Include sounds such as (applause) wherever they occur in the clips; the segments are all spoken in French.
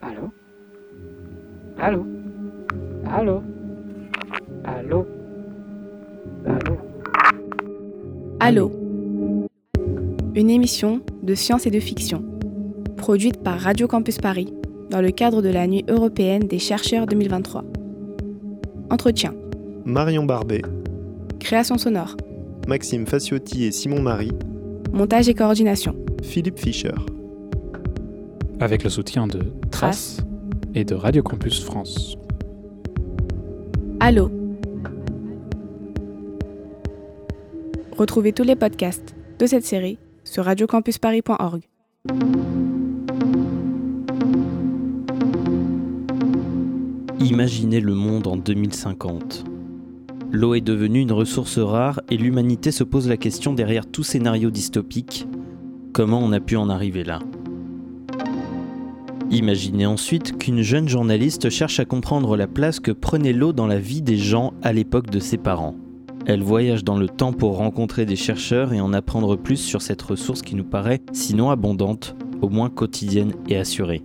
Allô? Allô? Allô? Allô? Allô? Allô? Une émission de science et de fiction, produite par Radio Campus Paris dans le cadre de la Nuit européenne des chercheurs 2023. Entretien. Marion Barbet, Création sonore. Maxime Faciotti et Simon Marie, Montage et coordination. Philippe Fischer. Avec le soutien de Trace et de Radio Campus France. Allô Retrouvez tous les podcasts de cette série sur radiocampusparis.org. Imaginez le monde en 2050. L'eau est devenue une ressource rare et l'humanité se pose la question derrière tout scénario dystopique, comment on a pu en arriver là? Imaginez ensuite qu'une jeune journaliste cherche à comprendre la place que prenait l'eau dans la vie des gens à l'époque de ses parents. Elle voyage dans le temps pour rencontrer des chercheurs et en apprendre plus sur cette ressource qui nous paraît, sinon abondante, au moins quotidienne et assurée.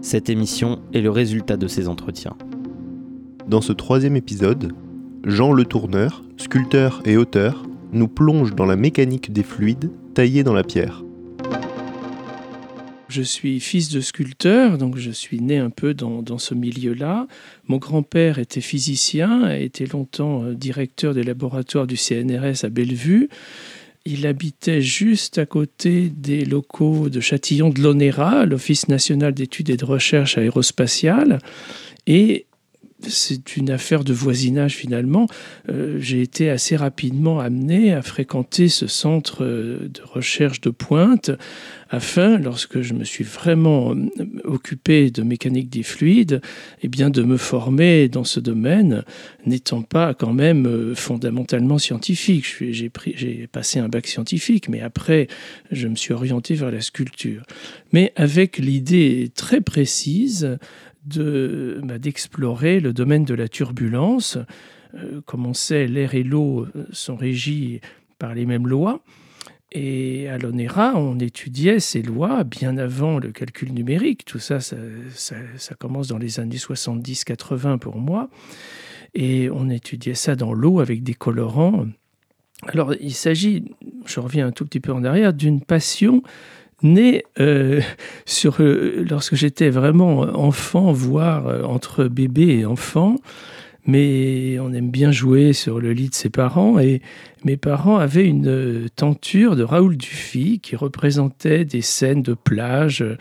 Cette émission est le résultat de ces entretiens. Dans ce troisième épisode, Jean Le Tourneur, sculpteur et auteur, nous plonge dans la mécanique des fluides taillés dans la pierre. Je suis fils de sculpteur, donc je suis né un peu dans, ce milieu-là. Mon grand-père était physicien, a été longtemps euh, directeur des laboratoires du CNRS à Bellevue. Il habitait juste à côté des locaux de Châtillon de l'ONERA, l'Office national d'études et de recherche aérospatiale. Et c'est une affaire de voisinage finalement. Euh, J'ai été assez rapidement amené à fréquenter ce centre euh, de recherche de pointe afin, lorsque je me suis vraiment euh, occupé de mécanique des fluides, eh bien de me former dans ce domaine, n'étant pas quand même fondamentalement scientifique. J'ai passé un bac scientifique, mais après, je me suis orienté vers la sculpture. Mais avec l'idée très précise bah, d'explorer le domaine de la turbulence. Euh, comme on sait, l'air et l'eau euh, sont régis par les mêmes lois. Et à l'ONERA, on étudiait ces lois bien avant le calcul numérique. Tout ça, ça, ça- ça commence dans les années 70-80 pour moi. Et on étudiait ça dans l'eau avec des colorants. Alors, il s'agit, je reviens un tout petit peu en arrière, d'une passion née euh, euh, lorsque j'étais vraiment enfant, voire euh, entre bébé et enfant. Mais on aime bien jouer sur le lit de ses parents et mes parents avaient une euh, tenture de Raoul Dufy qui représentait des scènes de plage, euh,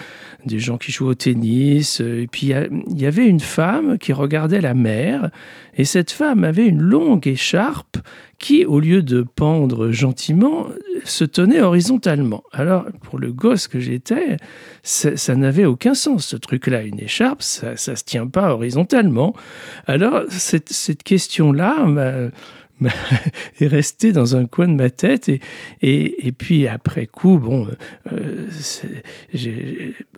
des gens qui jouent au tennis. euh, Et puis il y avait une femme qui regardait la mer et cette femme avait une longue écharpe qui, au lieu de pendre gentiment, se tenait horizontalement. Alors, pour le gosse que j'étais, ça, n'avait aucun sens, ce truc-là. Une écharpe, ça ne se tient pas horizontalement. Alors, cette, cette question-là m'a- (laughs) est restée dans un coin de ma tête. Et, et, et puis, après coup, bon, euh,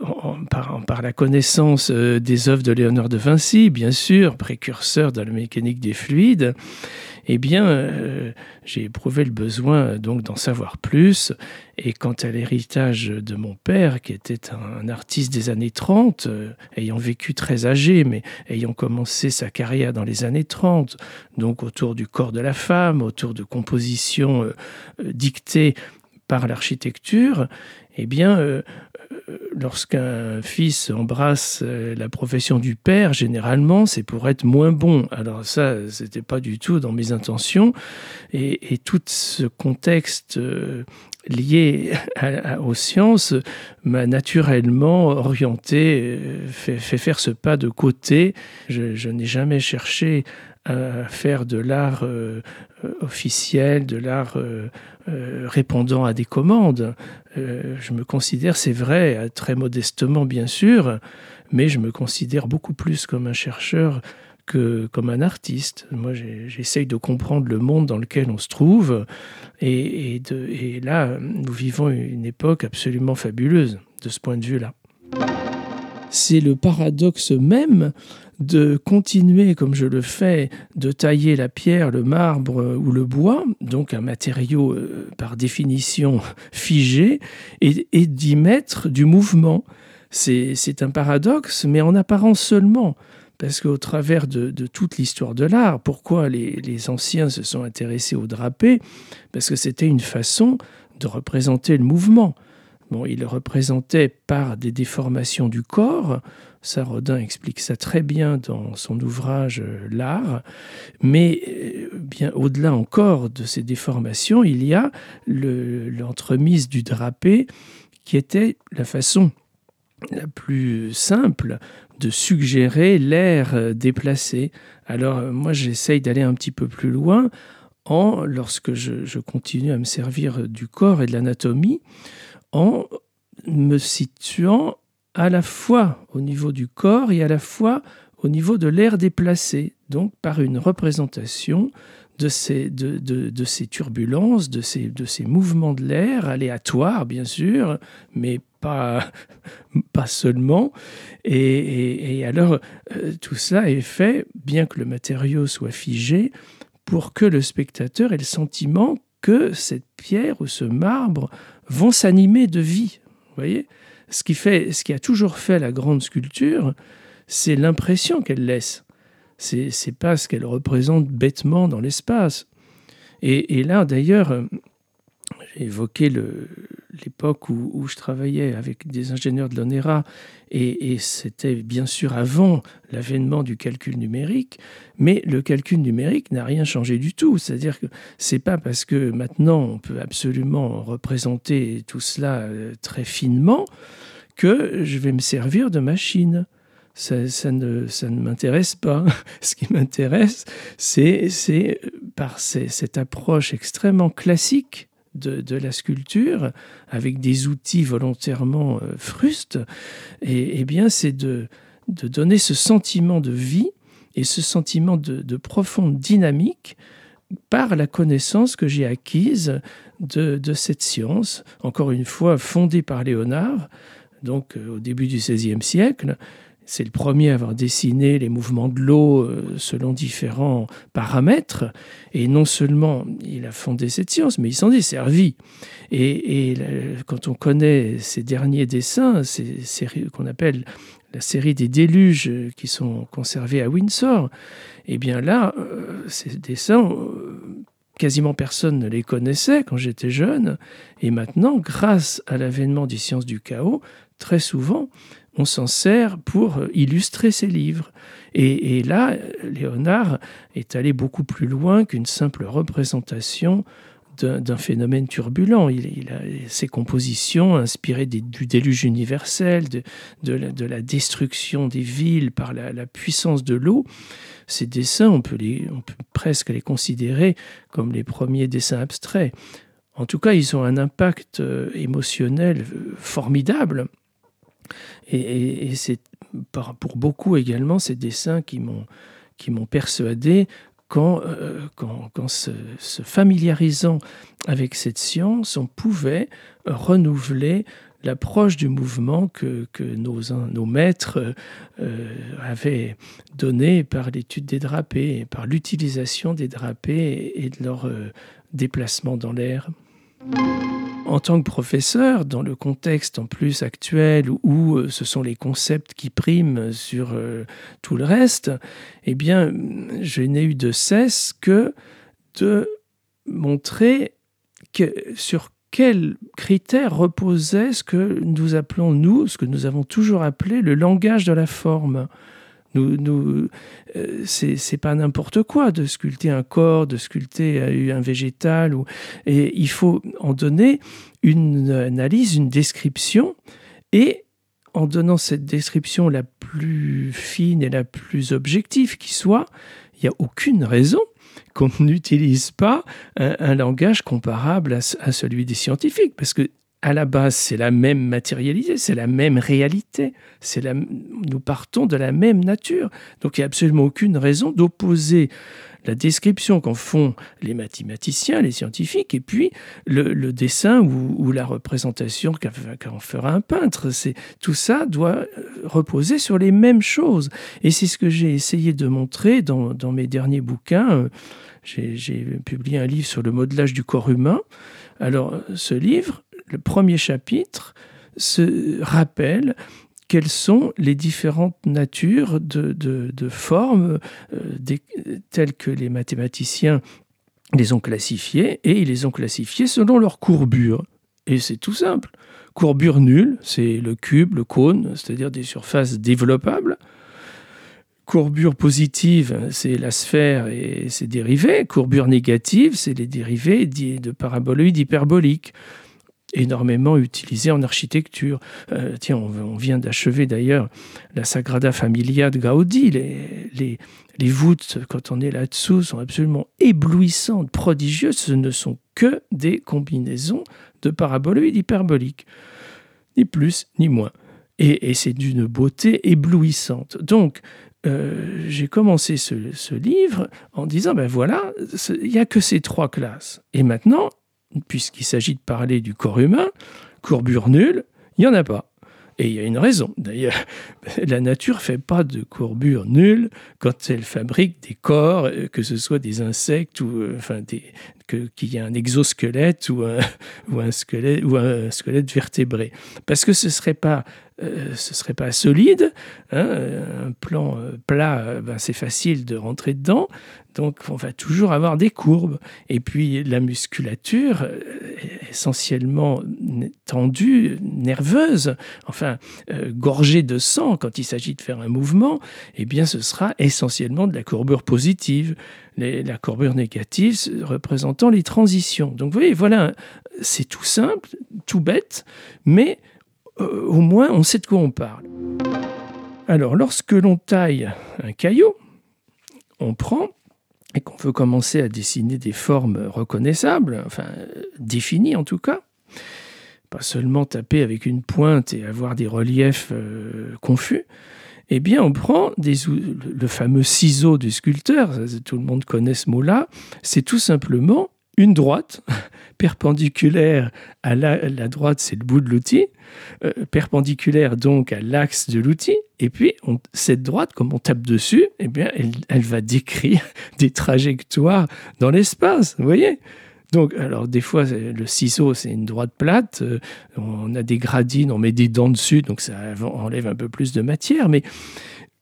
en- par, par la connaissance euh, des œuvres de Léonard de Vinci, bien sûr, précurseur dans la mécanique des fluides, eh bien, euh, j'ai éprouvé le besoin donc d'en savoir plus. Et quant à l'héritage de mon père, qui était un, artiste des années 30, euh, ayant vécu très âgé, mais ayant commencé sa carrière dans les années 30, donc autour du corps de la femme, autour de compositions euh, euh, dictées par l'architecture, eh bien, euh, euh, lorsqu'un fils embrasse euh, la profession du père, généralement, c'est pour être moins bon. Alors ça, c'était pas du tout dans mes intentions. Et, tout ce contexte euh, lié aux sciences m'a naturellement orienté, euh, fait, faire ce pas de côté. Je n'ai jamais cherché à faire de l'art euh, euh, officiel, de l'art euh, euh, répondant à des commandes. Euh, je me considère, c'est vrai, euh, très modestement bien sûr, mais je me considère beaucoup plus comme un chercheur que comme un artiste. Moi, j'essaye de comprendre le monde dans lequel on se trouve, et là, nous vivons une époque absolument fabuleuse de ce point de vue-là. C'est le paradoxe même de continuer, comme je le fais, de tailler la pierre, le marbre euh, ou le bois, donc un matériau euh, par définition (laughs) figé, et, d'y mettre du mouvement. C'est un paradoxe, mais en apparence seulement. Parce qu'au travers de, toute l'histoire de l'art, pourquoi les, anciens se sont intéressés au drapé? Parce que c'était une façon de représenter le mouvement. Bon, ils le représentaient par des déformations du corps. Ça, Rodin explique ça très bien dans son ouvrage euh, L'art. Mais euh, bien au-delà encore de ces déformations, il y a l'entremise du drapé qui était la façon la plus simple de suggérer l'air euh, déplacé. Alors moi j'essaye d'aller un petit peu plus loin en, lorsque je, continue à me servir du corps et de l'anatomie, en me situant à la fois au niveau du corps et à la fois au niveau de l'air déplacé, donc par une représentation de ces, turbulences, de ces, de ces mouvements de l'air, aléatoires bien sûr, mais pas, (laughs) seulement. Et, alors, euh, tout cela est fait, bien que le matériau soit figé, pour que le spectateur ait le sentiment que cette pierre ou ce marbre vont s'animer de vie. Voyez? Ce qui, fait, ce qui a toujours fait la grande sculpture, c'est l'impression qu'elle laisse. C'est, n'est pas ce qu'elle représente bêtement dans l'espace. Et, et là, d'ailleurs, j'ai évoqué l'époque où, je travaillais avec des ingénieurs de l'ONERA, et, c'était bien sûr avant l'avènement du calcul numérique, mais le calcul numérique n'a rien changé du tout. C'est-à-dire que c'est pas parce que maintenant on peut absolument représenter tout cela euh, très finement que je vais me servir de machine. Ça, ne, ça ne m'intéresse pas. (laughs) Ce qui m'intéresse, c'est par cette approche extrêmement classique de, la sculpture avec des outils volontairement euh, frustes, et, eh bien c'est de, de, donner ce sentiment de vie et ce sentiment de, profonde dynamique par la connaissance que j'ai acquise de, de, cette science, encore une fois fondée par Léonard, donc euh, au début du XVIe siècle, c'est le premier à avoir dessiné les mouvements de l'eau euh, selon différents paramètres. Et non seulement il a fondé cette science, mais il s'en est servi. Et, quand on connaît ces derniers dessins, ces qu'on appelle la série des déluges euh, qui sont conservés à Windsor, eh bien là, euh, ces dessins, quasiment personne ne les connaissait quand j'étais jeune. Et maintenant, grâce à l'avènement des sciences du chaos, très souvent, on s'en sert pour illustrer ses livres. Et, là, Léonard est allé beaucoup plus loin qu'une simple représentation d'un phénomène turbulent. Il, a ses compositions inspirées du déluge universel, de, la, destruction des villes par la, puissance de l'eau. Ces dessins, on peut, presque les considérer comme les premiers dessins abstraits. En tout cas, ils ont un impact euh, émotionnel euh, formidable et, c'est pour beaucoup également ces dessins qui m'ont persuadé quand, euh, se, familiarisant avec cette science, on pouvait renouveler l'approche du mouvement que, nos, maîtres euh, avaient donnée par l'étude des drapés, par l'utilisation des drapés et de leur euh, déplacement dans l'air. En tant que professeur, dans le contexte en plus actuel où euh, ce sont les concepts qui priment sur euh, tout le reste, eh je n'ai eu de cesse que de montrer que, sur quels critères reposait ce que nous appelons, nous, ce que nous avons toujours appelé le langage de la forme. Nous, nous euh, c'est pas n'importe quoi de sculpter un corps, de sculpter un végétal. Et il faut en donner une analyse, une description, et en donnant cette description la plus fine et la plus objective qui soit, il n'y a aucune raison qu'on (laughs) n'utilise pas un, langage comparable à, à, celui des scientifiques, parce que à la base, c'est la même matérialité, c'est la même réalité, c'est la, nous partons de la même nature. Donc il n'y a absolument aucune raison d'opposer la description qu'en font les mathématiciens, les scientifiques, et puis le, dessin ou, la représentation qu'en fera un peintre. C'est tout ça doit reposer sur les mêmes choses. Et c'est ce que j'ai essayé de montrer dans, dans mes derniers bouquins. J'ai publié un livre sur le modelage du corps humain. Alors ce livre, le premier chapitre se rappelle quelles sont les différentes natures de, formes telles que les mathématiciens les ont classifiées, et ils les ont classifiées selon leur courbure. Et c'est tout simple. Courbure nulle, c'est le cube, le cône, c'est-à-dire des surfaces développables. Courbure positive, c'est la sphère et ses dérivés. Courbure négative, c'est les dérivés de paraboloïdes hyperboliques énormément utilisé en architecture. Euh, tiens, on, vient d'achever d'ailleurs la Sagrada Familia de Gaudi. Les, les, les voûtes, quand on est là-dessous, sont absolument éblouissantes, prodigieuses. Ce ne sont que des combinaisons de paraboloïdes hyperboliques. Ni plus, ni moins. Et, c'est d'une beauté éblouissante. Donc, euh, j'ai commencé ce, ce, livre en disant, ben voilà, il n'y a que ces trois classes. Et maintenant, puisqu'il s'agit de parler du corps humain, courbure nulle, il n'y en a pas. Et il y a une raison. D'ailleurs, (laughs) la nature fait pas de courbure nulle quand elle fabrique des corps, euh, que ce soit des insectes ou euh, enfin qu'il y ait un exosquelette ou un, (laughs) ou un, squelette ou un squelette vertébré. Parce que ce serait pas euh, ce serait pas solide. Hein, un plan plat, ben, c'est facile de rentrer dedans. Donc on va toujours avoir des courbes. Et puis la musculature, euh, essentiellement tendue, nerveuse, enfin euh, gorgée de sang quand il s'agit de faire un mouvement, eh bien ce sera essentiellement de la courbure positive. la courbure négative représentant les transitions. Donc vous voyez, voilà, c'est tout simple, tout bête, mais euh, au moins on sait de quoi on parle. Alors lorsque l'on taille un caillou, on prend et qu'on veut commencer à dessiner des formes reconnaissables, enfin définies en tout cas, pas seulement taper avec une pointe et avoir des reliefs euh, confus, eh bien on prend des, le fameux ciseau du sculpteur, tout le monde connaît ce mot-là, c'est tout simplement une droite (laughs) perpendiculaire à la, droite, c'est le bout de l'outil, euh, perpendiculaire donc à l'axe de l'outil, et puis cette droite, comme on tape dessus, eh bien, elle, va décrire (laughs) des trajectoires dans l'espace, vous voyez? Donc, alors des fois, le ciseau, c'est une droite plate. Euh, on a des gradines, on met des dents dessus, donc ça enlève un peu plus de matière. Mais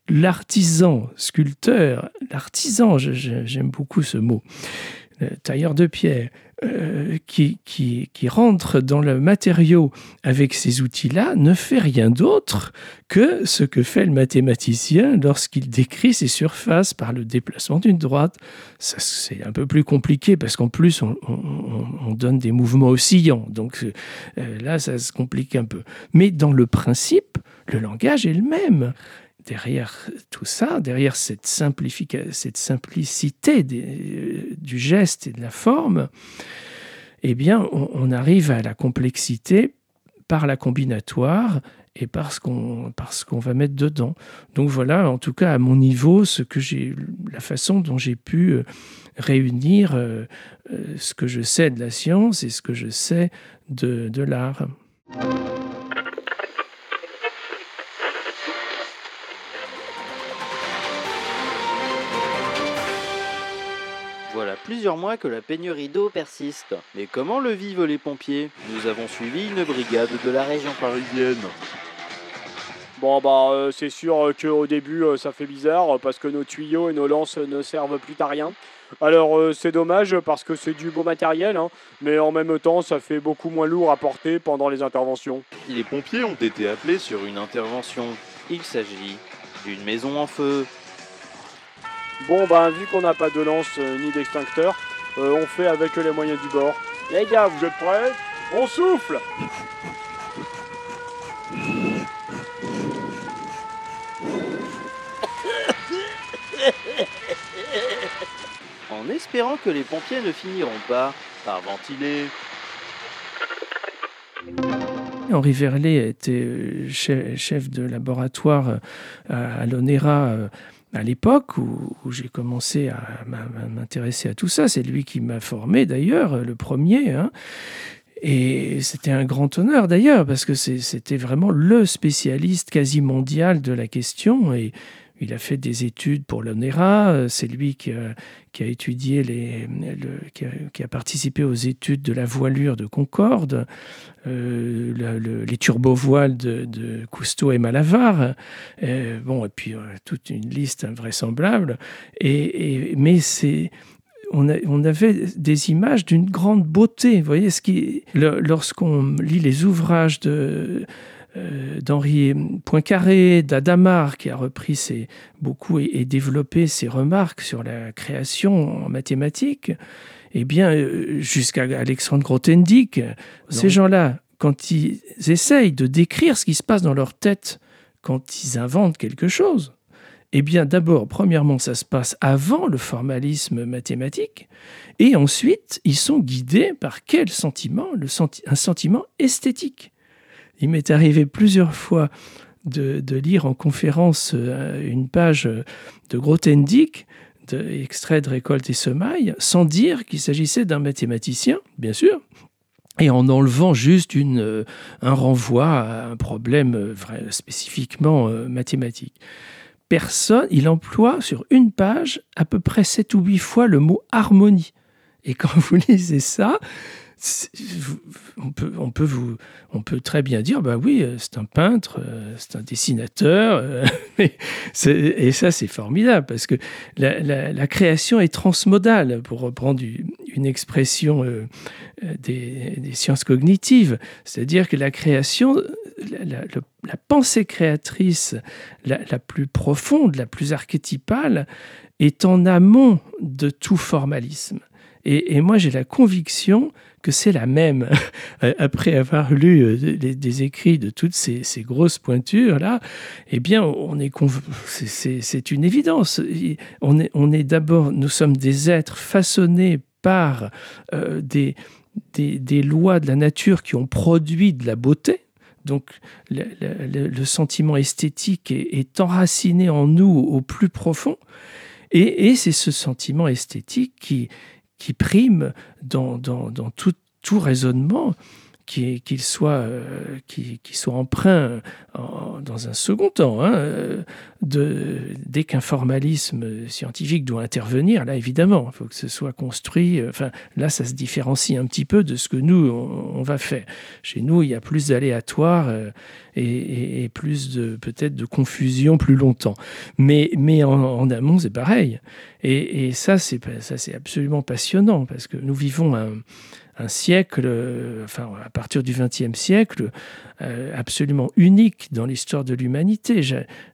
l'artisan sculpteur, l'artisan, j'aime beaucoup ce mot, tailleur de pierre, euh, qui, qui, qui, rentre dans le matériau avec ces outils-là ne fait rien d'autre que ce que fait le mathématicien lorsqu'il décrit ses surfaces par le déplacement d'une droite. C'est un peu plus compliqué parce qu'en plus on, on, donne des mouvements oscillants. Donc euh, là, ça se complique un peu. Mais dans le principe, le langage est le même derrière tout ça, derrière cette, cette simplicité du geste et de la forme, eh bien, on, arrive à la complexité par la combinatoire et parce qu'on qu'on va mettre dedans. Donc voilà, en tout cas à mon niveau, ce que j'ai, la façon dont j'ai pu euh, réunir euh, euh, ce que je sais de la science et ce que je sais de l'art. Plusieurs mois que la pénurie d'eau persiste. Mais comment le vivent les pompiers? Nous avons suivi une brigade de la région parisienne. Bon bah euh, c'est sûr euh, qu'au début euh, ça fait bizarre parce que nos tuyaux et nos lances ne servent plus à rien. Alors c'est dommage parce que c'est du beau matériel, hein, mais en même temps ça fait beaucoup moins lourd à porter pendant les interventions. Les pompiers ont été appelés sur une intervention. Il s'agit d'une maison en feu. Bon, ben, vu qu'on n'a pas de lance euh, ni d'extincteur, euh, on fait avec les moyens du bord. Les gars, vous êtes prêts? On souffle En espérant que les pompiers ne finiront pas par ventiler. Henri Verlet était euh, chef de laboratoire à l'ONERA à l'époque où, j'ai commencé à m'intéresser à tout ça. C'est lui qui m'a formé d'ailleurs, le premier. Hein. Et c'était un grand honneur d'ailleurs, parce que c'était vraiment le spécialiste quasi mondial de la question. Et il a fait des études pour l'ONERA. C'est lui qui a, étudié les, qui, a, participé aux études de la voilure de Concorde, euh, les turbovoiles de, de, Cousteau et Malavar. bon, et puis toute une liste invraisemblable. Et, mais c'est on, on, avait des images d'une grande beauté. Vous voyez, ce qui, lorsqu'on lit les ouvrages de, euh, d'Henri Poincaré, d'Adamar, qui a repris ses, beaucoup et, développé ses remarques sur la création en mathématiques, et eh bien, euh, jusqu'à Alexandre Grothendieck, ces gens-là, quand ils essayent de décrire ce qui se passe dans leur tête quand ils inventent quelque chose, eh bien, d'abord, premièrement, ça se passe avant le formalisme mathématique, et ensuite, ils sont guidés par quel sentiment? Un sentiment esthétique. Il m'est arrivé plusieurs fois de, lire en conférence euh, une page de Grothendieck, extrait de Récolte et Semailles, sans dire qu'il s'agissait d'un mathématicien, bien sûr, et en enlevant juste euh, un renvoi à un problème euh, spécifiquement mathématique personne, il emploie sur une page à peu près 7 ou 8 fois le mot harmonie. Et quand vous (laughs) lisez ça, on peut, on, peut vous, on peut très bien dire, bah oui, euh, c'est un peintre, euh, c'est un dessinateur, euh, (laughs) et ça c'est formidable parce que la, création est transmodale, pour reprendre une expression des, sciences cognitives, c'est-à-dire que la création, la pensée créatrice la, plus profonde, la plus archétypale, est en amont de tout formalisme. Et, moi, j'ai la conviction que c'est la même. (laughs) Après avoir lu euh, des écrits de toutes ces, grosses pointures-là, eh bien, on est, c'est une évidence. On est, d'abord, nous sommes des êtres façonnés par euh, des, des lois de la nature qui ont produit de la beauté, donc le, sentiment esthétique est, enraciné en nous au plus profond. Et, c'est ce sentiment esthétique qui, qui prime dans, tout raisonnement qu'il soit, euh, soit emprunt dans un second temps. Hein, de, dès qu'un formalisme scientifique doit intervenir, là évidemment, il faut que ce soit construit. Enfin, là, ça se différencie un petit peu de ce que nous, on, va faire. Chez nous, il y a plus d'aléatoires euh, et, plus de peut-être de confusion plus longtemps. Mais, mais en, amont, c'est pareil. Et, et ça, c'est absolument passionnant parce que nous vivons un un siècle, euh, enfin à partir du XXe siècle, euh, absolument unique dans l'histoire de l'humanité.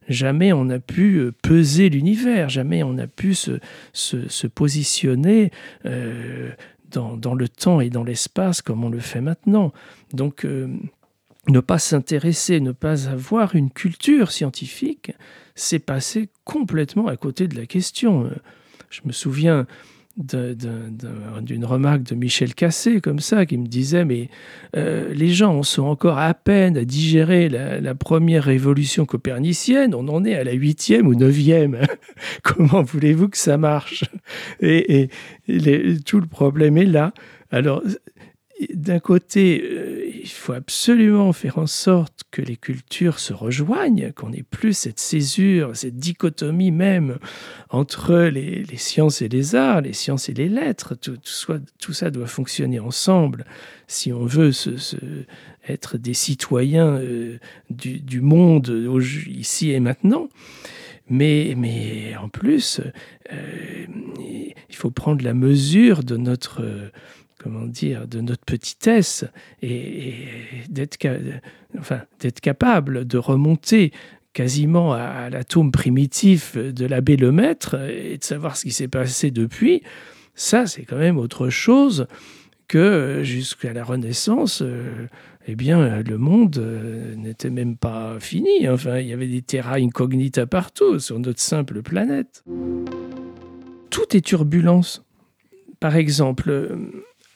Jamais on n'a pu euh, peser l'univers, jamais on n'a pu se, se, positionner dans, dans, le temps et dans l'espace comme on le fait maintenant. Donc ne pas s'intéresser, ne pas avoir une culture scientifique, c'est passer complètement à côté de la question. Je me souviens d'une remarque de Michel Cassé, comme ça, qui me disait Mais euh, les gens sont encore à peine à digérer la, première révolution copernicienne, on en est à la huitième ou neuvième. (laughs) Comment voulez-vous que ça marche? Et, tout le problème est là. Alors, d'un côté, euh, il faut absolument faire en sorte que les cultures se rejoignent, qu'on n'ait plus cette césure, cette dichotomie même entre les, sciences et les arts, les sciences et les lettres. Tout, ça doit fonctionner ensemble si on veut être des citoyens euh, du, monde ici et maintenant. Mais, en plus, euh, il faut prendre la mesure de notre comment dire, de notre petitesse et, d'être enfin, capable de remonter quasiment à, l'atome primitif de l'abbé Lemaître et de savoir ce qui s'est passé depuis, ça c'est quand même autre chose que jusqu'à la Renaissance, euh, eh bien, le monde euh, n'était même pas fini. Enfin, il y avait des terra incognita partout sur notre simple planète. Tout est turbulence. Par exemple,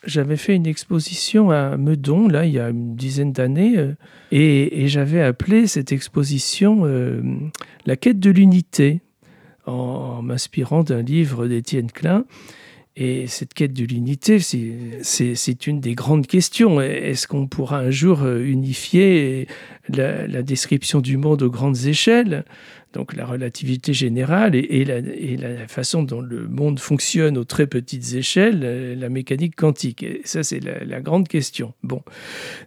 j'avais fait une exposition à Meudon, là, il y a une dizaine d'années, euh, et, j'avais appelé cette exposition euh, La quête de l'unité, en, m'inspirant d'un livre d'Étienne Klein. Et cette quête de l'unité, c'est une des grandes questions. Est-ce qu'on pourra un jour euh, unifier la, description du monde aux grandes échelles? Donc la relativité générale et, la, façon dont le monde fonctionne aux très petites échelles, euh, la mécanique quantique. Et ça, c'est la, grande question. Bon,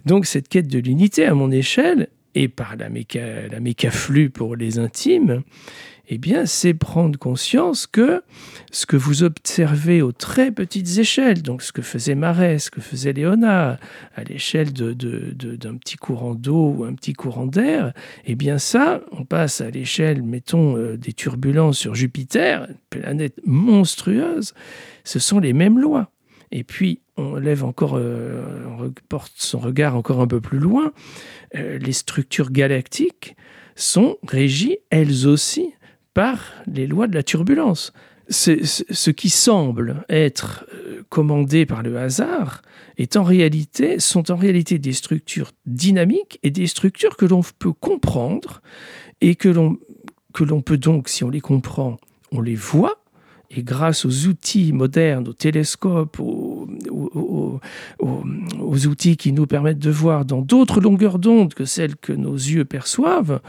donc cette quête de l'unité à mon échelle, et par la, méca, la mécaflux pour les intimes, eh bien, c'est prendre conscience que ce que vous observez aux très petites échelles, donc ce que faisait Marais, ce que faisait Léonard, à l'échelle d'un petit courant d'eau ou un petit courant d'air, eh bien ça, on passe à l'échelle, mettons, euh, des turbulences sur Jupiter, planète monstrueuse, ce sont les mêmes lois. Et puis, on lève encore, euh, on porte son regard encore un peu plus loin, euh, les structures galactiques sont régies, elles aussi, par les lois de la turbulence. Ce qui semble être euh, commandé par le hasard est en réalité, sont en réalité des structures dynamiques et des structures que l'on peut comprendre et que l'on, que l'on peut donc, si on les comprend, on les voit, et grâce aux outils modernes, aux télescopes, aux, outils qui nous permettent de voir dans d'autres longueurs d'onde que celles que nos yeux perçoivent,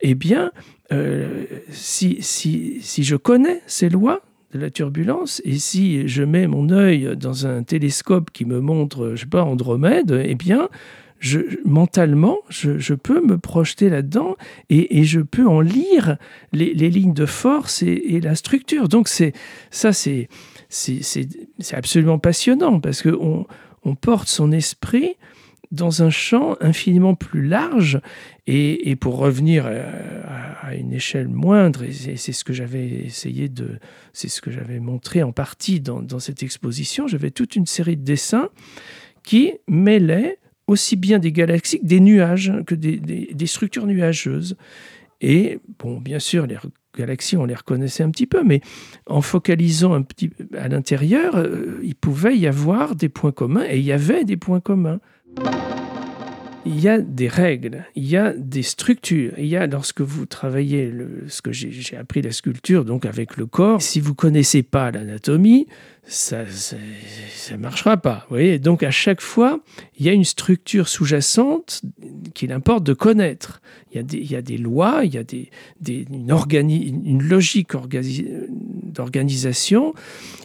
eh bien, euh, si, si, si je connais ces lois de la turbulence et si je mets mon œil dans un télescope qui me montre, je sais pas, Andromède, eh bien, mentalement, je, peux me projeter là-dedans et, je peux en lire les, lignes de force et, la structure. Donc c'est ça, c'est absolument passionnant parce qu'on on porte son esprit dans un champ infiniment plus large. Et, pour revenir à, une échelle moindre, et c'est ce que j'avais essayé de, c'est ce que j'avais montré en partie dans, cette exposition, j'avais toute une série de dessins qui mêlaient aussi bien des galaxies que des nuages, que des, des structures nuageuses. Et bon, bien sûr, les galaxies, on les reconnaissait un petit peu, mais en focalisant un petit à l'intérieur, euh, il pouvait y avoir des points communs, et il y avait des points communs il y a des règles, il y a des structures. Il y a, lorsque vous travaillez, le, ce que j'ai appris la sculpture, donc avec le corps, si vous connaissez pas l'anatomie, ça ne marchera pas. Vous voyez donc à chaque fois, il y a une structure sous-jacente qu'il importe de connaître. Il y a des, il y a des lois, il y a des, des une logique d'organisation,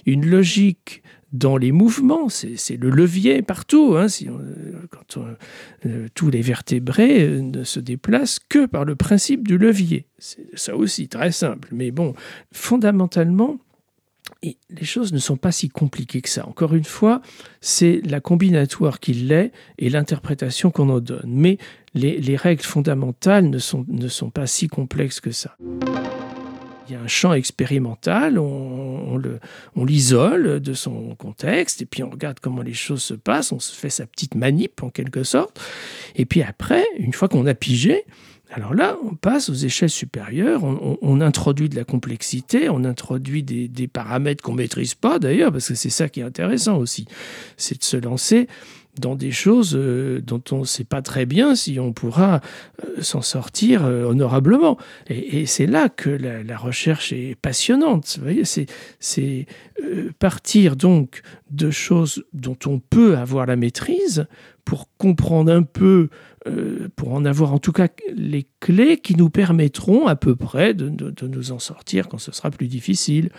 une logique dans les mouvements. C'est le levier partout. Hein, si euh, tous les vertébrés euh, ne se déplacent que par le principe du levier. C'est ça aussi très simple. Mais bon, fondamentalement, les choses ne sont pas si compliquées que ça. Encore une fois, c'est la combinatoire qui l'est et l'interprétation qu'on en donne. Mais les, les, règles fondamentales ne sont pas si complexes que ça il y a un champ expérimental, on, on l'isole de son contexte, et puis on regarde comment les choses se passent, on se fait sa petite manip en quelque sorte, et puis après, une fois qu'on a pigé, alors là, on passe aux échelles supérieures, on, introduit de la complexité, on introduit des, des paramètres qu'on ne maîtrise pas d'ailleurs, parce que c'est ça qui est intéressant aussi, c'est de se lancer dans des choses euh, dont on ne sait pas très bien si on pourra euh, s'en sortir euh, honorablement. Et, c'est là que la, recherche est passionnante. C'est partir donc de choses dont on peut avoir la maîtrise pour comprendre un peu, pour en avoir en tout cas les clés qui nous permettront à peu près de, nous en sortir quand ce sera plus difficile.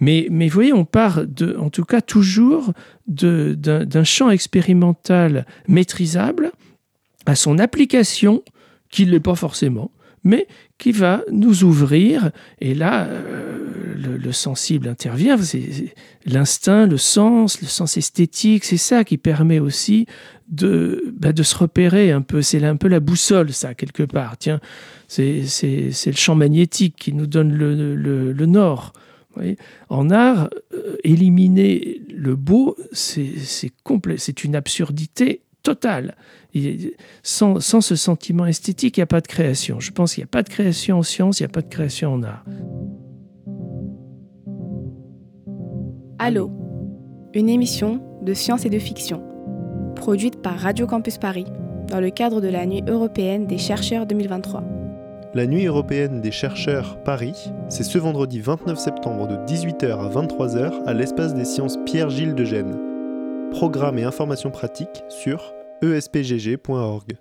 Mais, mais vous voyez, on part en tout cas toujours d'un champ expérimental maîtrisable à son application, qui ne l'est pas forcément, mais qui va nous ouvrir. Et là, euh, le, sensible intervient. C'est l'instinct, le sens, le sens esthétique. C'est ça qui permet aussi de, bah, se repérer un peu. C'est un peu la boussole, ça, quelque part. Tiens, c'est le champ magnétique qui nous donne le, nord en art, euh, éliminer le beau, c'est une absurdité totale. sans, ce sentiment esthétique, il n'y a pas de création. Je pense qu'il n'y a pas de création en science, il n'y a pas de création en art. Allô, une émission de science et de fiction, produite par Radio Campus Paris, dans le cadre de la Nuit européenne des chercheurs 2023. La Nuit européenne des chercheurs Paris, c'est ce vendredi 29 septembre de 18h à 23h à l'espace des sciences Pierre-Gilles de Gênes. Programme et informations pratiques sur espgg.org.